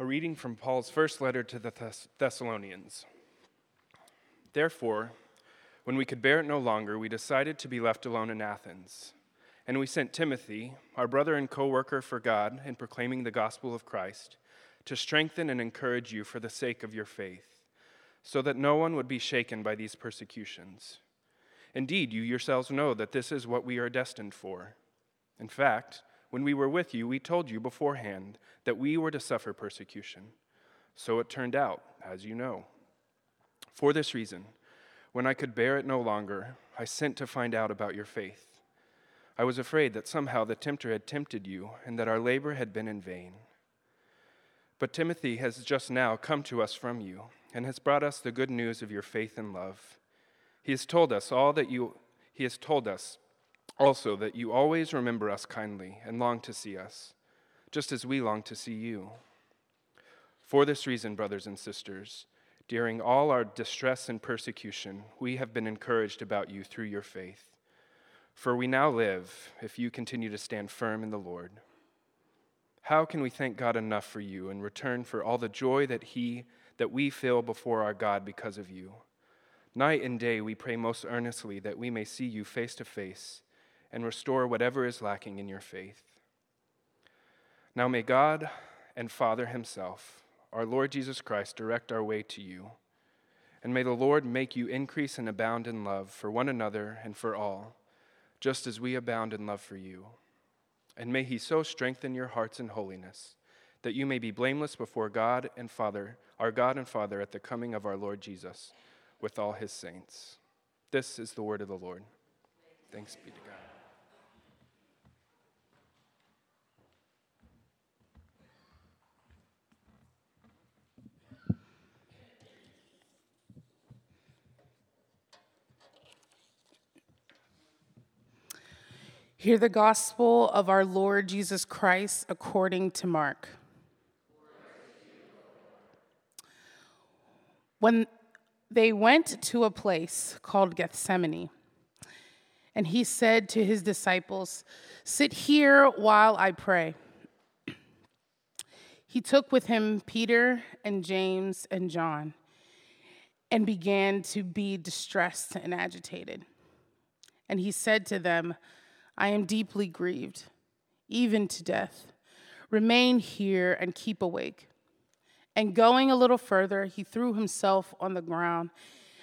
A reading from Paul's first letter to the Thess- Thessalonians. Therefore, when we could bear it no longer, we decided to be left alone in Athens. And we sent Timothy, our brother and co worker for God in proclaiming the gospel of Christ, to strengthen and encourage you for the sake of your faith, so that no one would be shaken by these persecutions. Indeed, you yourselves know that this is what we are destined for. In fact, when we were with you, we told you beforehand that we were to suffer persecution. So it turned out, as you know. For this reason, when I could bear it no longer, I sent to find out about your faith. I was afraid that somehow the tempter had tempted you and that our labor had been in vain. But Timothy has just now come to us from you and has brought us the good news of your faith and love. He has told us all that you he has told us also, that you always remember us kindly and long to see us, just as we long to see you. For this reason, brothers and sisters, during all our distress and persecution, we have been encouraged about you through your faith. For we now live if you continue to stand firm in the Lord. How can we thank God enough for you in return for all the joy that he that we feel before our God because of you? Night and day we pray most earnestly that we may see you face to face and restore whatever is lacking in your faith. Now may God and Father Himself, our Lord Jesus Christ, direct our way to you. And may the Lord make you increase and abound in love for one another and for all, just as we abound in love for you. And may He so strengthen your hearts in holiness that you may be blameless before God and Father, our God and Father, at the coming of our Lord Jesus with all His saints. This is the word of the Lord. Thanks be to God. Hear the gospel of our Lord Jesus Christ according to Mark. When they went to a place called Gethsemane, and he said to his disciples, Sit here while I pray. He took with him Peter and James and John and began to be distressed and agitated. And he said to them, I am deeply grieved, even to death. Remain here and keep awake. And going a little further, he threw himself on the ground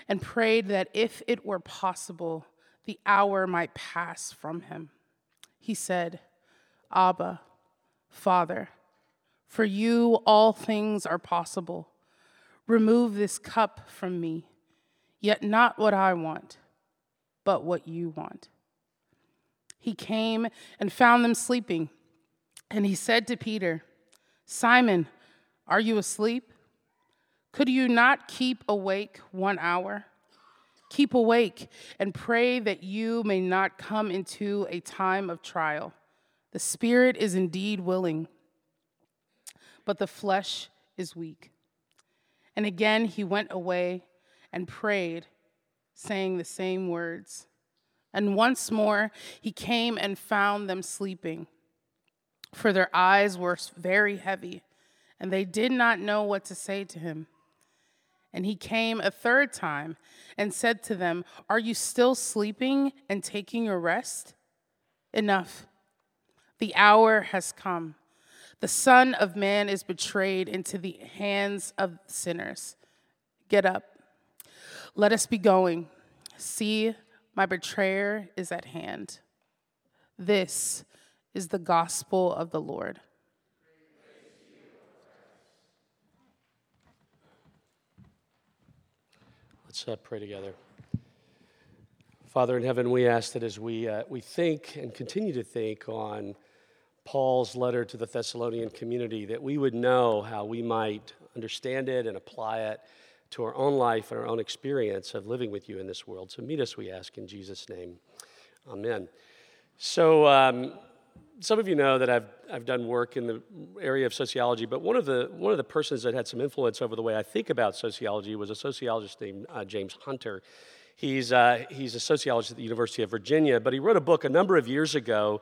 and prayed that if it were possible, the hour might pass from him. He said, Abba, Father, for you all things are possible. Remove this cup from me, yet not what I want, but what you want. He came and found them sleeping. And he said to Peter, Simon, are you asleep? Could you not keep awake one hour? Keep awake and pray that you may not come into a time of trial. The spirit is indeed willing, but the flesh is weak. And again he went away and prayed, saying the same words. And once more he came and found them sleeping, for their eyes were very heavy, and they did not know what to say to him. And he came a third time and said to them, Are you still sleeping and taking your rest? Enough. The hour has come. The Son of Man is betrayed into the hands of sinners. Get up. Let us be going. See, my betrayer is at hand. This is the gospel of the Lord. Let's uh, pray together. Father in heaven, we ask that as we, uh, we think and continue to think on Paul's letter to the Thessalonian community, that we would know how we might understand it and apply it to our own life and our own experience of living with you in this world. So meet us, we ask, in Jesus' name. Amen. So, um, some of you know that I've, I've done work in the area of sociology, but one of, the, one of the persons that had some influence over the way I think about sociology was a sociologist named uh, James Hunter. He's, uh, he's a sociologist at the University of Virginia, but he wrote a book a number of years ago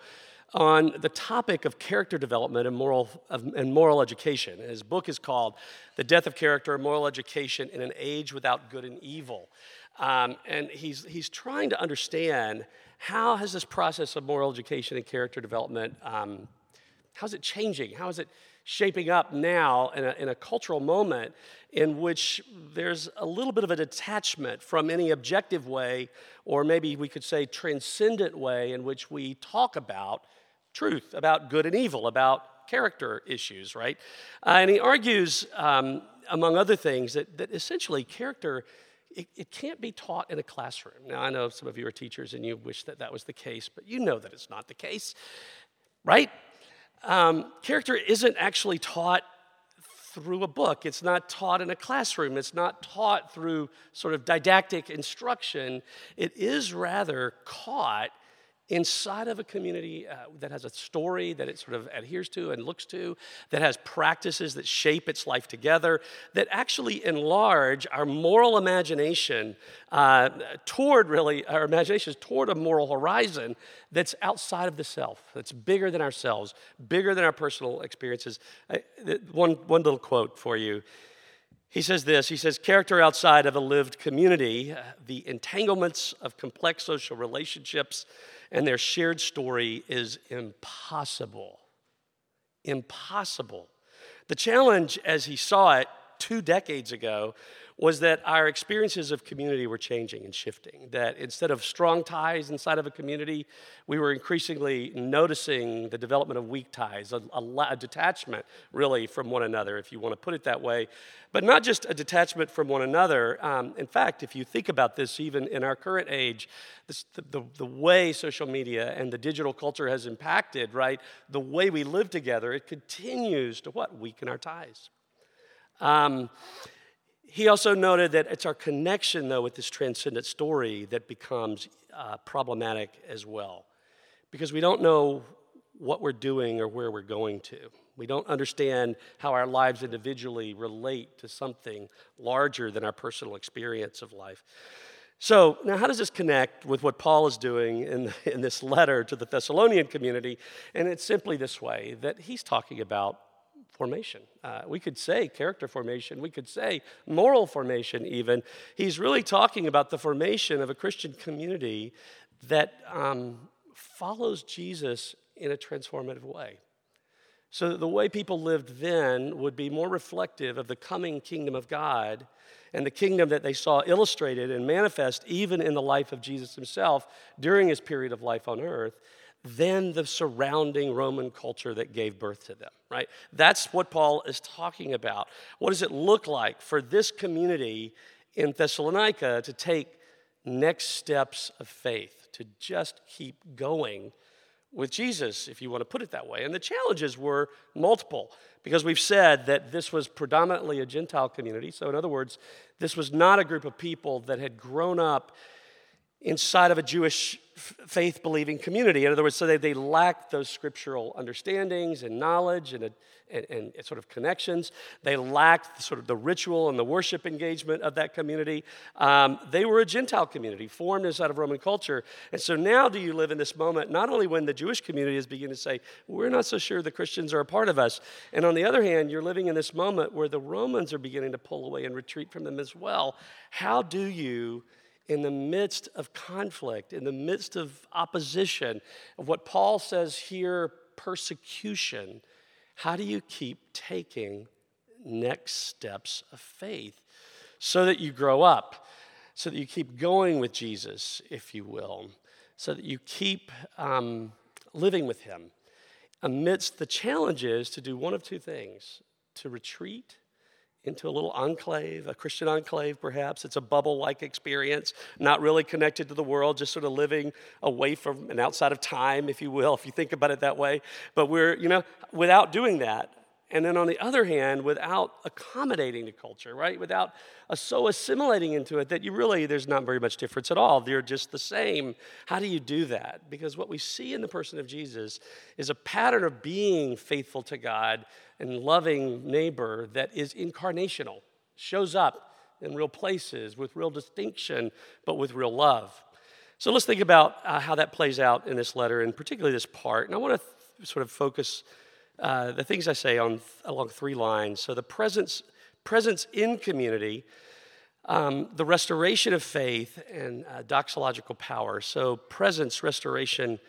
on the topic of character development and moral, and moral education. His book is called The Death of Character Moral Education in an Age Without Good and Evil. Um, and he's, he's trying to understand how has this process of moral education and character development, um, how's it changing? How is it shaping up now in a, in a cultural moment in which there's a little bit of a detachment from any objective way, or maybe we could say transcendent way, in which we talk about truth, about good and evil, about character issues, right? Uh, and he argues, um, among other things, that, that essentially character. It, it, can't be taught in a classroom. Now, I know some of you are teachers and you wish that that was the case, but you know that it's not the case, right? Um, character isn't actually taught through a book. It's not taught in a classroom. It's not taught through sort of didactic instruction. It is rather caught inside of a community uh, that has a story that it sort of adheres to and looks to, that has practices that shape its life together, that actually enlarge our moral imagination uh, toward really, our imaginations toward a moral horizon that's outside of the self, that's bigger than ourselves, bigger than our personal experiences. I, one, one little quote for you. He says this He says, character outside of a lived community, uh, the entanglements of complex social relationships, and their shared story is impossible. Impossible. The challenge, as he saw it two decades ago, was that our experiences of community were changing and shifting. That instead of strong ties inside of a community, we were increasingly noticing the development of weak ties, a, a, a, detachment really from one another, if you want to put it that way. But not just a detachment from one another. Um, in fact, if you think about this, even in our current age, this, the, the, the way social media and the digital culture has impacted, right, the way we live together, it continues to what? Weaken our ties. Um, he also noted that it's our connection, though, with this transcendent story that becomes uh, problematic as well. Because we don't know what we're doing or where we're going to. We don't understand how our lives individually relate to something larger than our personal experience of life. So, now how does this connect with what Paul is doing in, in this letter to the Thessalonian community? And it's simply this way that he's talking about formation. Uh, we could say character formation, we could say moral formation, even. He's really talking about the formation of a Christian community that um, follows Jesus in a transformative way. So that the way people lived then would be more reflective of the coming kingdom of God and the kingdom that they saw illustrated and manifest even in the life of Jesus himself during his period of life on earth than the surrounding Roman culture that gave birth to them, right? That's what Paul is talking about. What does it look like for this community in Thessalonica to take next steps of faith, to just keep going with Jesus, if you want to put it that way? And the challenges were multiple because we've said that this was predominantly a Gentile community. So, in other words, this was not a group of people that had grown up inside of a Jewish faith believing community. In other words, so they, they lacked those scriptural understandings and knowledge and, and, and, sort of connections. They lacked sort of the ritual and the worship engagement of that community. Um, they were a Gentile community formed inside of Roman culture. And so now do you live in this moment, not only when the Jewish community is beginning to say, we're not so sure the Christians are a part of us. And on the other hand, you're living in this moment where the Romans are beginning to pull away and retreat from them as well. How do you? In the midst of conflict, in the midst of opposition, of what Paul says here, persecution, how do you keep taking next steps of faith? So that you grow up, so that you keep going with Jesus, if you will, so that you keep um, living with Him amidst the challenges to do one of two things to retreat into a little enclave, a Christian enclave perhaps. It's a bubble like experience, not really connected to the world, just sort of living away from and outside of time, if you will, if you think about it that way. But we're, you know, without doing that, and then on the other hand, without accommodating the culture, right? Without uh, so assimilating into it that you really, there's not very much difference at all. They're just the same. How do you do that? Because what we see in the person of Jesus is a pattern of being faithful to God and loving neighbor that is incarnational, shows up in real places with real distinction, but with real love. So let's think about uh, how that plays out in this letter, and particularly this part. And I want to th- sort of focus uh, the things I say on along three lines. So the presence, presence in community, um, the restoration of faith, and uh, doxological power. So presence, restoration,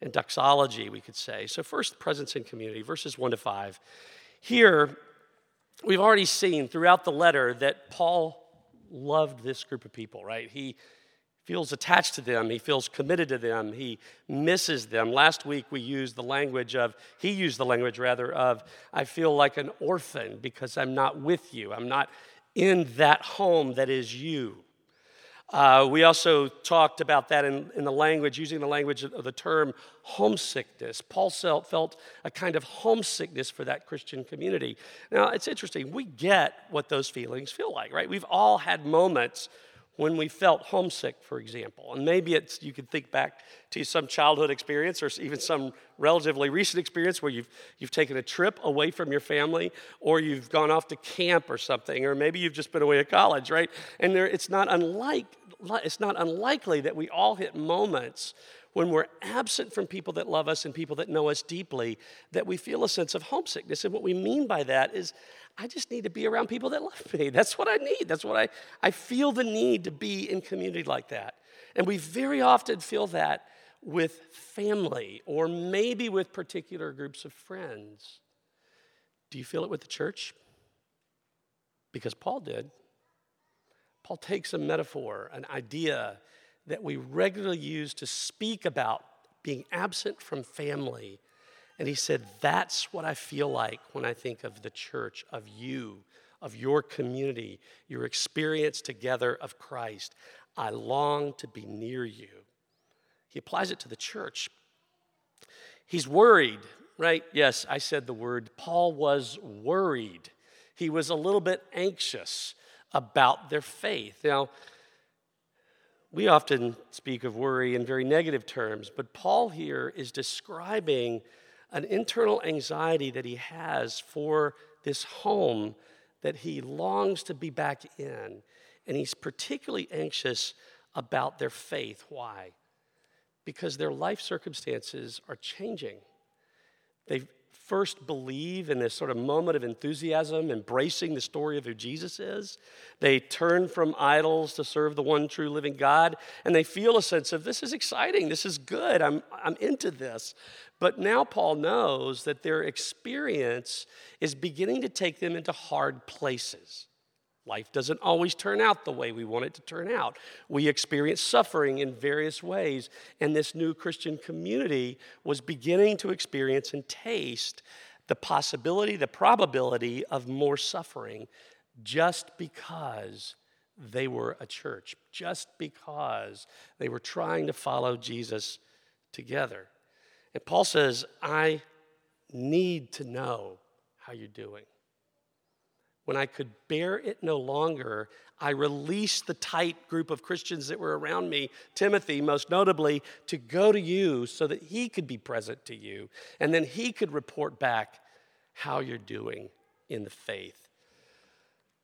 and doxology, we could say. So first, presence in community, verses one to five. Here, we've already seen throughout the letter that Paul loved this group of people, right? He feels attached to them, he feels committed to them, he misses them. Last week we used the language of, he used the language rather of, I feel like an orphan because I'm not with you, I'm not in that home that is you. Uh, we also talked about that in, in the language, using the language of the term homesickness. Paul felt a kind of homesickness for that Christian community. Now, it's interesting. We get what those feelings feel like, right? We've all had moments when we felt homesick, for example. And maybe it's you can think back to some childhood experience or even some relatively recent experience where you've, you've taken a trip away from your family or you've gone off to camp or something, or maybe you've just been away at college, right? And there, it's, not unlike, it's not unlikely that we all hit moments when we're absent from people that love us and people that know us deeply, that we feel a sense of homesickness. And what we mean by that is I just need to be around people that love me. That's what I need. That's what I, I feel the need to be in community like that. And we very often feel that with family or maybe with particular groups of friends. Do you feel it with the church? Because Paul did. Paul takes a metaphor, an idea that we regularly use to speak about being absent from family and he said, That's what I feel like when I think of the church, of you, of your community, your experience together of Christ. I long to be near you. He applies it to the church. He's worried, right? Yes, I said the word. Paul was worried. He was a little bit anxious about their faith. Now, we often speak of worry in very negative terms, but Paul here is describing an internal anxiety that he has for this home that he longs to be back in. And he's particularly anxious about their faith. Why? Because their life circumstances are changing. They've first believe in this sort of moment of enthusiasm, embracing the story of who Jesus is. They turn from idols to serve the one true living God, and they feel a sense of this is exciting, this is good, I'm, I'm into this. But now Paul knows that their experience is beginning to take them into hard places. Life doesn't always turn out the way we want it to turn out. We experience suffering in various ways, and this new Christian community was beginning to experience and taste the possibility, the probability of more suffering just because they were a church, just because they were trying to follow Jesus together. And Paul says, I need to know how you're doing. When I could bear it no longer, I released the tight group of Christians that were around me, Timothy most notably, to go to you so that he could be present to you. And then he could report back how you're doing in the faith.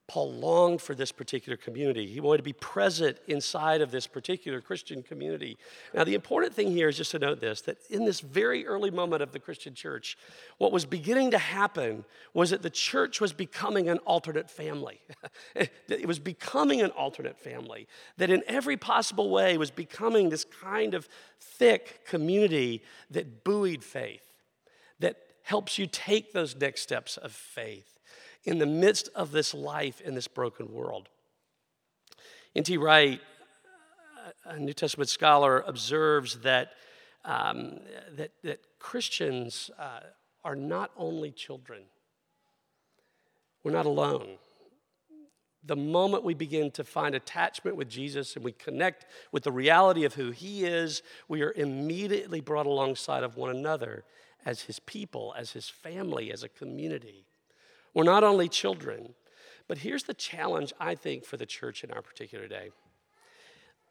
Paul longed for this particular community. He wanted to be present inside of this particular Christian community. Now, the important thing here is just to note this that in this very early moment of the Christian church, what was beginning to happen was that the church was becoming an alternate family. it was becoming an alternate family, that in every possible way was becoming this kind of thick community that buoyed faith, that helps you take those next steps of faith in the midst of this life in this broken world. N.T. Wright, a New Testament scholar, observes that, um, that, that Christians uh, are not only children, we're not alone. The moment we begin to find attachment with Jesus and we connect with the reality of who He is, we are immediately brought alongside of one another as His people, as His family, as a community. We're not only children, but here's the challenge, I think, for the church in our particular day.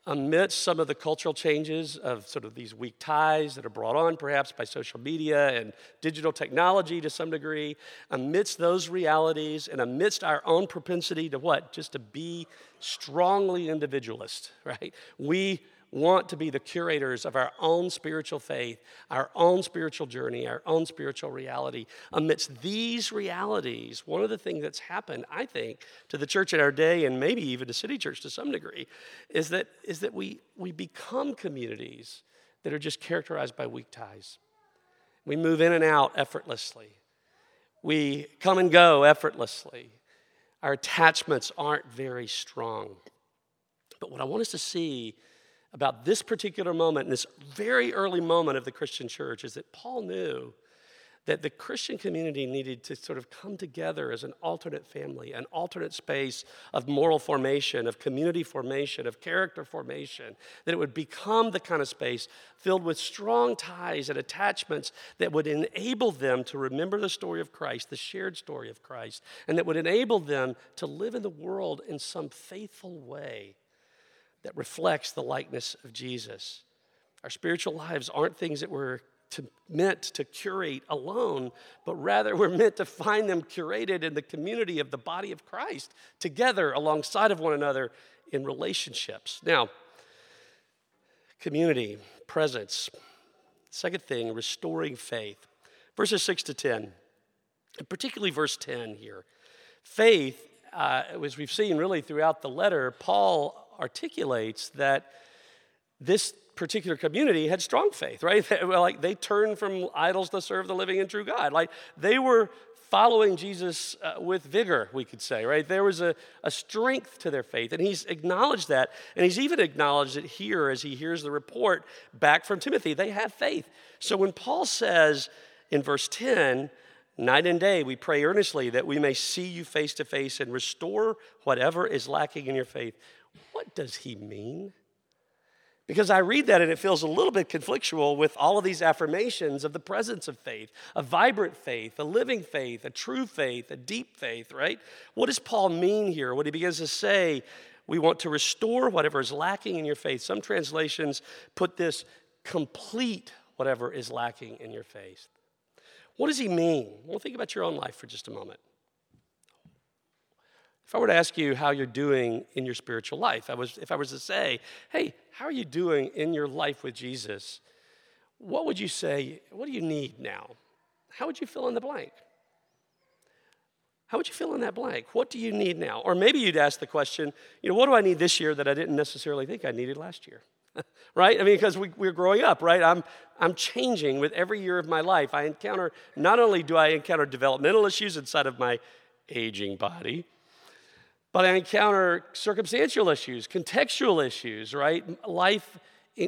Amidst some of the cultural changes of sort of these weak ties that are brought on perhaps by social media and digital technology to some degree, amidst those realities and amidst our own propensity to what? Just to be strongly individualist, right? We want to be the curators of our own spiritual faith, our own spiritual journey, our own spiritual reality. Amidst these realities, one of the things that's happened, I think, to the church in our day and maybe even to City Church to some degree, is that, is that we, we become communities that are just characterized by weak ties. We move in and out effortlessly. We come and go effortlessly. Our attachments aren't very strong. But what I want us to see about this particular moment, this very early moment of the Christian church, is that Paul knew that the Christian community needed to sort of come together as an alternate family, an alternate space of moral formation, of community formation, of character formation, that it would become the kind of space filled with strong ties and attachments that would enable them to remember the story of Christ, the shared story of Christ, and that would enable them to live in the world in some faithful way that reflects the likeness of Jesus. Our spiritual lives aren't things that we're to, meant to curate alone, but rather we're meant to find them curated in the community of the body of Christ, together alongside of one another in relationships. Now, community, presence. Second thing, restoring faith. Verses 6 to 10, and particularly verse 10 here. Faith, uh, as we've seen really throughout the letter, Paul articulates that this particular community had strong faith, right? like they turned from idols to serve the living and true God. Like they were following Jesus uh, with vigor, we could say, right? There was a, a strength to their faith, and he's acknowledged that. And he's even acknowledged it here as he hears the report back from Timothy. They have faith. So when Paul says in verse 10, Night and day, we pray earnestly that we may see you face to face and restore whatever is lacking in your faith. What does he mean? Because I read that and it feels a little bit conflictual with all of these affirmations of the presence of faith, a vibrant faith, a living faith, a true faith, a deep faith, right? What does Paul mean here? What he begins to say, we want to restore whatever is lacking in your faith. Some translations put this complete whatever is lacking in your faith. What does he mean? Well, think about your own life for just a moment. If I were to ask you how you're doing in your spiritual life, I was, if I was to say, hey, how are you doing in your life with Jesus? What would you say? What do you need now? How would you fill in the blank? How would you fill in that blank? What do you need now? Or maybe you'd ask the question, you know, what do I need this year that I didn't necessarily think I needed last year? right? I mean, because we, we're growing up, right? I'm, I'm changing with every year of my life. I encounter, not only do I encounter developmental issues inside of my aging body, but I encounter circumstantial issues, contextual issues, right? Life,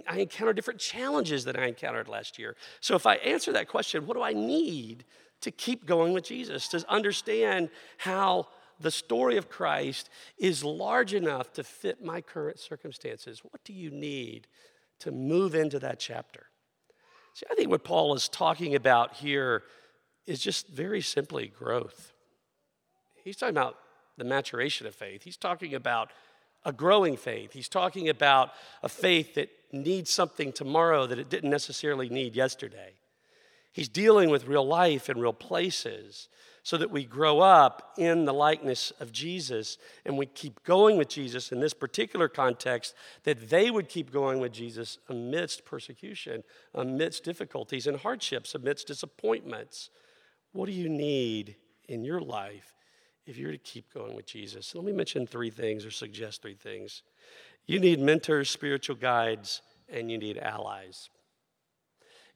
I encounter different challenges than I encountered last year. So if I answer that question, what do I need to keep going with Jesus, to understand how the story of Christ is large enough to fit my current circumstances? What do you need to move into that chapter? See, I think what Paul is talking about here is just very simply growth. He's talking about the maturation of faith. He's talking about a growing faith. He's talking about a faith that needs something tomorrow that it didn't necessarily need yesterday. He's dealing with real life and real places so that we grow up in the likeness of Jesus and we keep going with Jesus in this particular context, that they would keep going with Jesus amidst persecution, amidst difficulties and hardships, amidst disappointments. What do you need in your life if you're to keep going with Jesus. Let me mention three things or suggest three things. You need mentors, spiritual guides, and you need allies.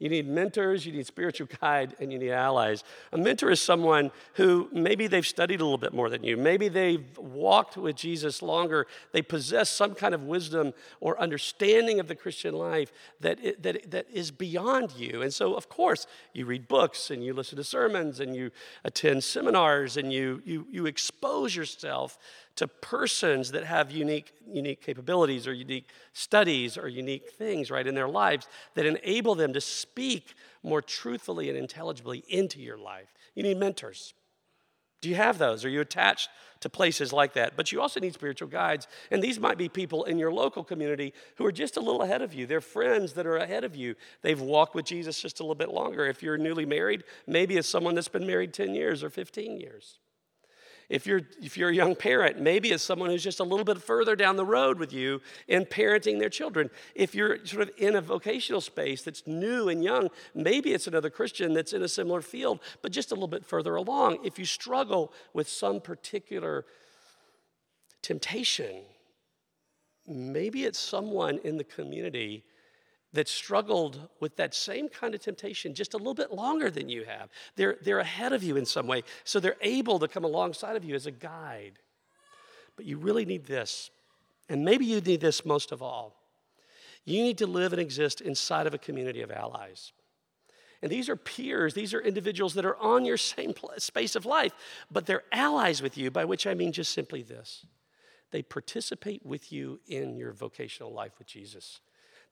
You need mentors, you need spiritual guide, and you need allies. A mentor is someone who maybe they've studied a little bit more than you. Maybe they've walked with Jesus longer. They possess some kind of wisdom or understanding of the Christian life that, that, that is beyond you. And so, of course, you read books and you listen to sermons and you attend seminars and you, you, you expose yourself to persons that have unique, unique capabilities or unique studies or unique things, right, in their lives that enable them to speak more truthfully and intelligibly into your life. You need mentors. Do you have those? Are you attached to places like that? But you also need spiritual guides. And these might be people in your local community who are just a little ahead of you. They're friends that are ahead of you. They've walked with Jesus just a little bit longer. If you're newly married, maybe it's someone that's been married 10 years or 15 years. If you're, if you're a young parent, maybe it's someone who's just a little bit further down the road with you in parenting their children. If you're sort of in a vocational space that's new and young, maybe it's another Christian that's in a similar field, but just a little bit further along. If you struggle with some particular temptation, maybe it's someone in the community that struggled with that same kind of temptation just a little bit longer than you have. They're, they're ahead of you in some way, so they're able to come alongside of you as a guide. But you really need this, and maybe you need this most of all. You need to live and exist inside of a community of allies. And these are peers, these are individuals that are on your same space of life, but they're allies with you, by which I mean just simply this they participate with you in your vocational life with Jesus.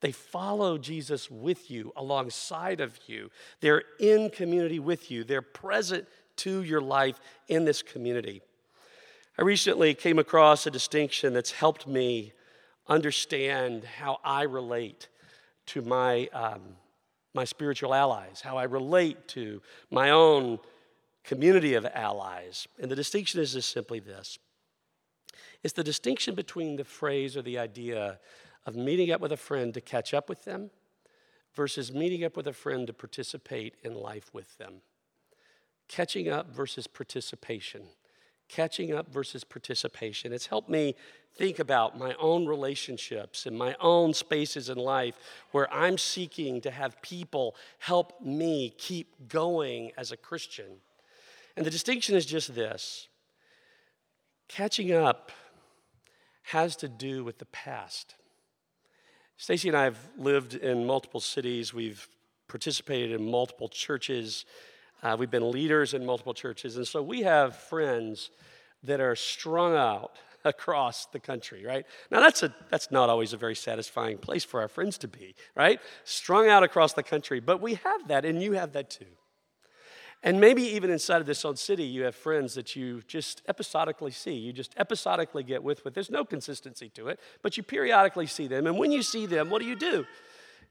They follow Jesus with you, alongside of you. They're in community with you. They're present to your life in this community. I recently came across a distinction that's helped me understand how I relate to my, um, my spiritual allies, how I relate to my own community of allies. And the distinction is just simply this it's the distinction between the phrase or the idea of meeting up with a friend to catch up with them versus meeting up with a friend to participate in life with them. Catching up versus participation. Catching up versus participation. It's helped me think about my own relationships and my own spaces in life where I'm seeking to have people help me keep going as a Christian. And the distinction is just this catching up has to do with the past. Stacy and I have lived in multiple cities. We've participated in multiple churches. Uh, we've been leaders in multiple churches. And so we have friends that are strung out across the country, right? Now, that's, a, that's not always a very satisfying place for our friends to be, right? Strung out across the country. But we have that, and you have that too. And maybe even inside of this old city, you have friends that you just episodically see. You just episodically get with, with. There's no consistency to it, but you periodically see them. And when you see them, what do you do?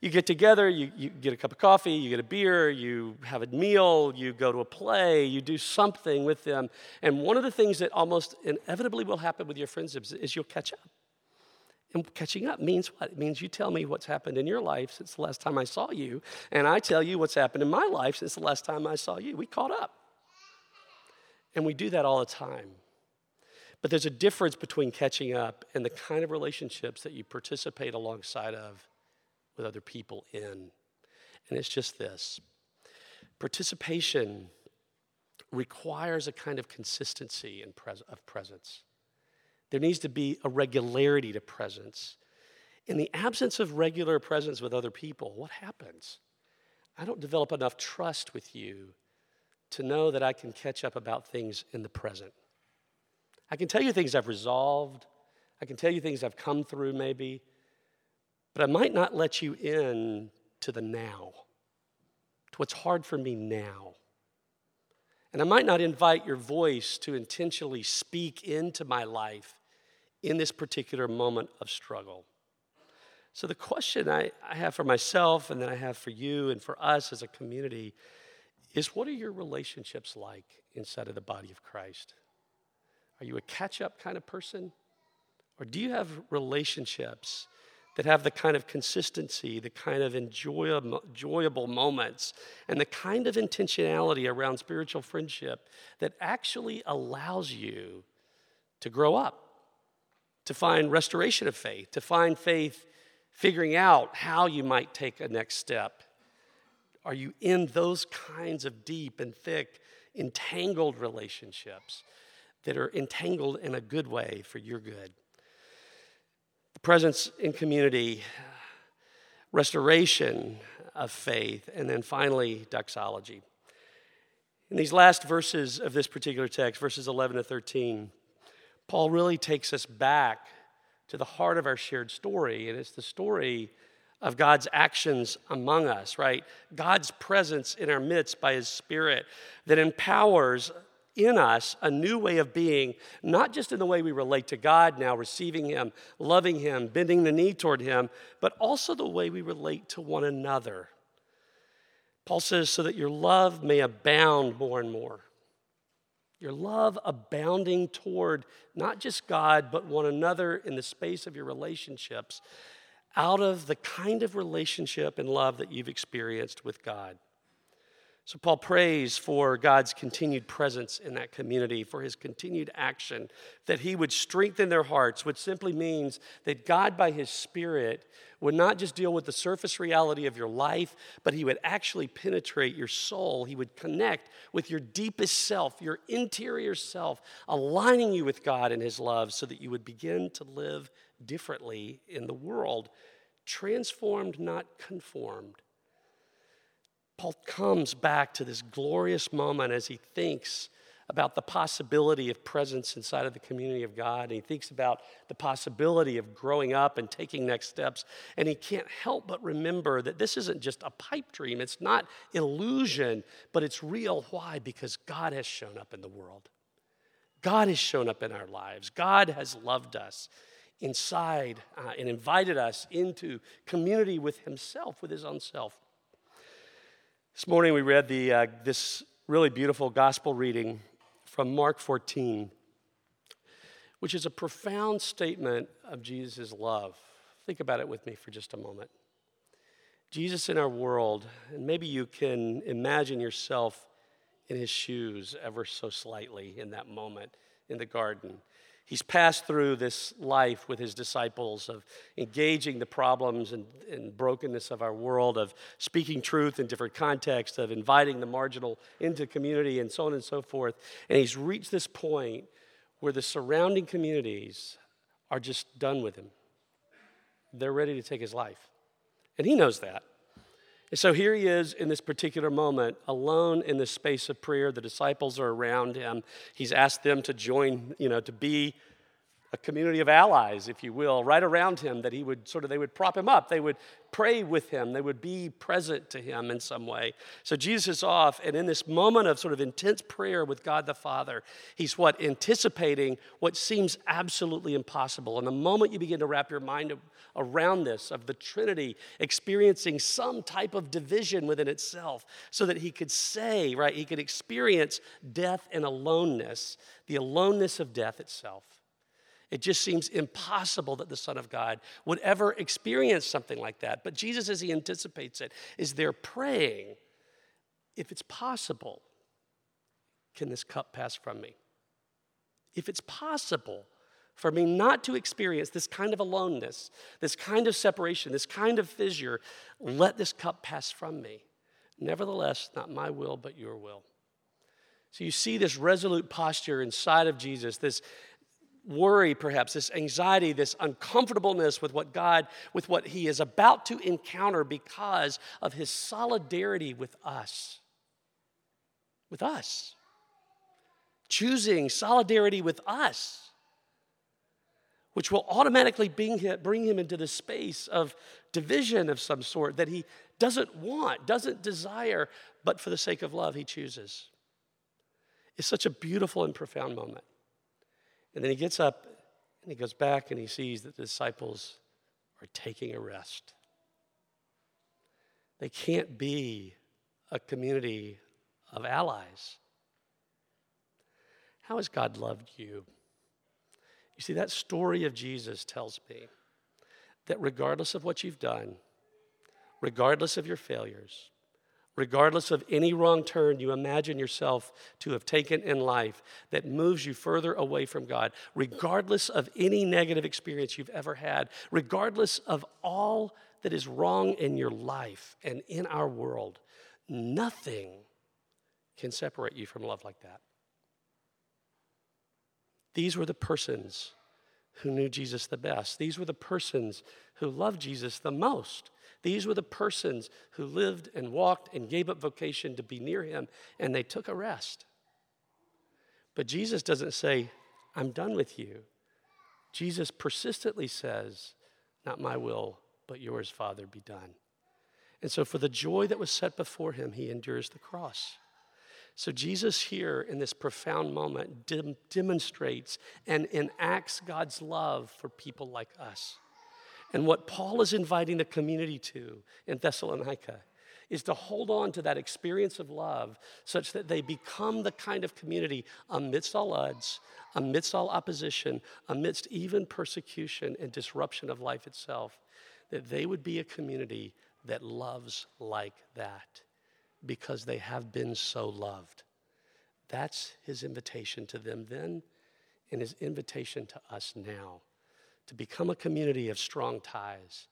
You get together, you, you get a cup of coffee, you get a beer, you have a meal, you go to a play, you do something with them. And one of the things that almost inevitably will happen with your friendships is you'll catch up. And catching up means what? It means you tell me what's happened in your life since the last time I saw you, and I tell you what's happened in my life since the last time I saw you. We caught up. And we do that all the time. But there's a difference between catching up and the kind of relationships that you participate alongside of with other people in. And it's just this participation requires a kind of consistency in pres- of presence. There needs to be a regularity to presence. In the absence of regular presence with other people, what happens? I don't develop enough trust with you to know that I can catch up about things in the present. I can tell you things I've resolved, I can tell you things I've come through maybe, but I might not let you in to the now, to what's hard for me now. And I might not invite your voice to intentionally speak into my life in this particular moment of struggle. So, the question I, I have for myself, and then I have for you and for us as a community, is what are your relationships like inside of the body of Christ? Are you a catch up kind of person? Or do you have relationships that have the kind of consistency, the kind of enjoyable, enjoyable moments, and the kind of intentionality around spiritual friendship that actually allows you to grow up? To find restoration of faith, to find faith figuring out how you might take a next step. Are you in those kinds of deep and thick, entangled relationships that are entangled in a good way for your good? The presence in community, restoration of faith, and then finally, doxology. In these last verses of this particular text, verses 11 to 13, Paul really takes us back to the heart of our shared story, and it's the story of God's actions among us, right? God's presence in our midst by His Spirit that empowers in us a new way of being, not just in the way we relate to God now, receiving Him, loving Him, bending the knee toward Him, but also the way we relate to one another. Paul says, so that your love may abound more and more. Your love abounding toward not just God, but one another in the space of your relationships, out of the kind of relationship and love that you've experienced with God. So, Paul prays for God's continued presence in that community, for his continued action, that he would strengthen their hearts, which simply means that God, by his Spirit, would not just deal with the surface reality of your life, but he would actually penetrate your soul. He would connect with your deepest self, your interior self, aligning you with God and his love so that you would begin to live differently in the world, transformed, not conformed. Paul comes back to this glorious moment as he thinks about the possibility of presence inside of the community of God. And he thinks about the possibility of growing up and taking next steps. And he can't help but remember that this isn't just a pipe dream, it's not illusion, but it's real. Why? Because God has shown up in the world. God has shown up in our lives. God has loved us inside uh, and invited us into community with Himself, with His own self. This morning we read the, uh, this really beautiful gospel reading from Mark 14, which is a profound statement of Jesus' love. Think about it with me for just a moment. Jesus in our world, and maybe you can imagine yourself in his shoes ever so slightly in that moment in the garden. He's passed through this life with his disciples of engaging the problems and, and, brokenness of our world, of speaking truth in different contexts, of inviting the marginal into community, and so on and so forth. And he's reached this point where the surrounding communities are just done with him. They're ready to take his life. And he knows that. And so here he is in this particular moment, alone in this space of prayer. The disciples are around him. He's asked them to join, you know, to be a community of allies, if you will, right around him that he would sort of, they would prop him up. They would pray with him. They would be present to him in some way. So Jesus is off, and in this moment of sort of intense prayer with God the Father, he's what? Anticipating what seems absolutely impossible. And the moment you begin to wrap your mind around this, of the Trinity experiencing some type of division within itself, so that he could say, right, he could experience death and aloneness, the aloneness of death itself. It just seems impossible that the Son of God would ever experience something like that. But Jesus, as he anticipates it, is there praying, if it's possible, can this cup pass from me? If it's possible for me not to experience this kind of aloneness, this kind of separation, this kind of fissure, let this cup pass from me. Nevertheless, not my will, but your will. So you see this resolute posture inside of Jesus, this worry, perhaps, this anxiety, this uncomfortableness with what God, with what He is about to encounter because of His solidarity with us. With us. Choosing solidarity with us, which will automatically bring him, bring him into the space of division of some sort that he doesn't want, doesn't desire, but for the sake of love, he chooses. It's such a beautiful and profound moment. And then he gets up and he goes back and he sees that the disciples are taking a rest. They can't be a community of allies. How has God loved you? You see, that story of Jesus tells me that regardless of what you've done, regardless of your failures, regardless of any wrong turn you imagine yourself to have taken in life that moves you further away from God, regardless of any negative experience you've ever had, regardless of all that is wrong in your life and in our world, nothing can separate you from love like that. These were the persons who knew Jesus the best. These were the persons who loved Jesus the most. These were the persons who lived and walked and gave up vocation to be near him, and they took a rest. But Jesus doesn't say, I'm done with you. Jesus persistently says, Not my will, but yours, Father, be done. And so, for the joy that was set before him, he endures the cross. So, Jesus here in this profound moment dem- demonstrates and enacts God's love for people like us. And what Paul is inviting the community to in Thessalonica is to hold on to that experience of love such that they become the kind of community amidst all odds, amidst all opposition, amidst even persecution and disruption of life itself, that they would be a community that loves like that because they have been so loved. That's his invitation to them then and his invitation to us now to become a community of strong ties,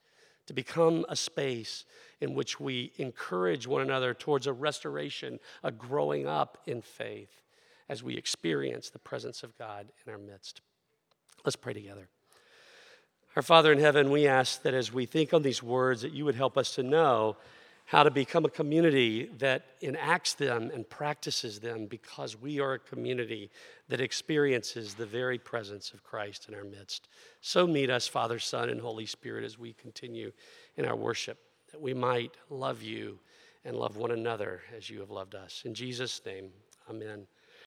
to become a space in which we encourage one another towards a restoration, a growing up in faith as we experience the presence of God in our midst. Let's pray together. Our Father in heaven, we ask that as we think on these words, that you would help us to know how to become a community that enacts them and practices them because we are a community that experiences the very presence of Christ in our midst. So meet us, Father, Son, and Holy Spirit, as we continue in our worship, that we might love you and love one another as you have loved us. In Jesus' name, amen.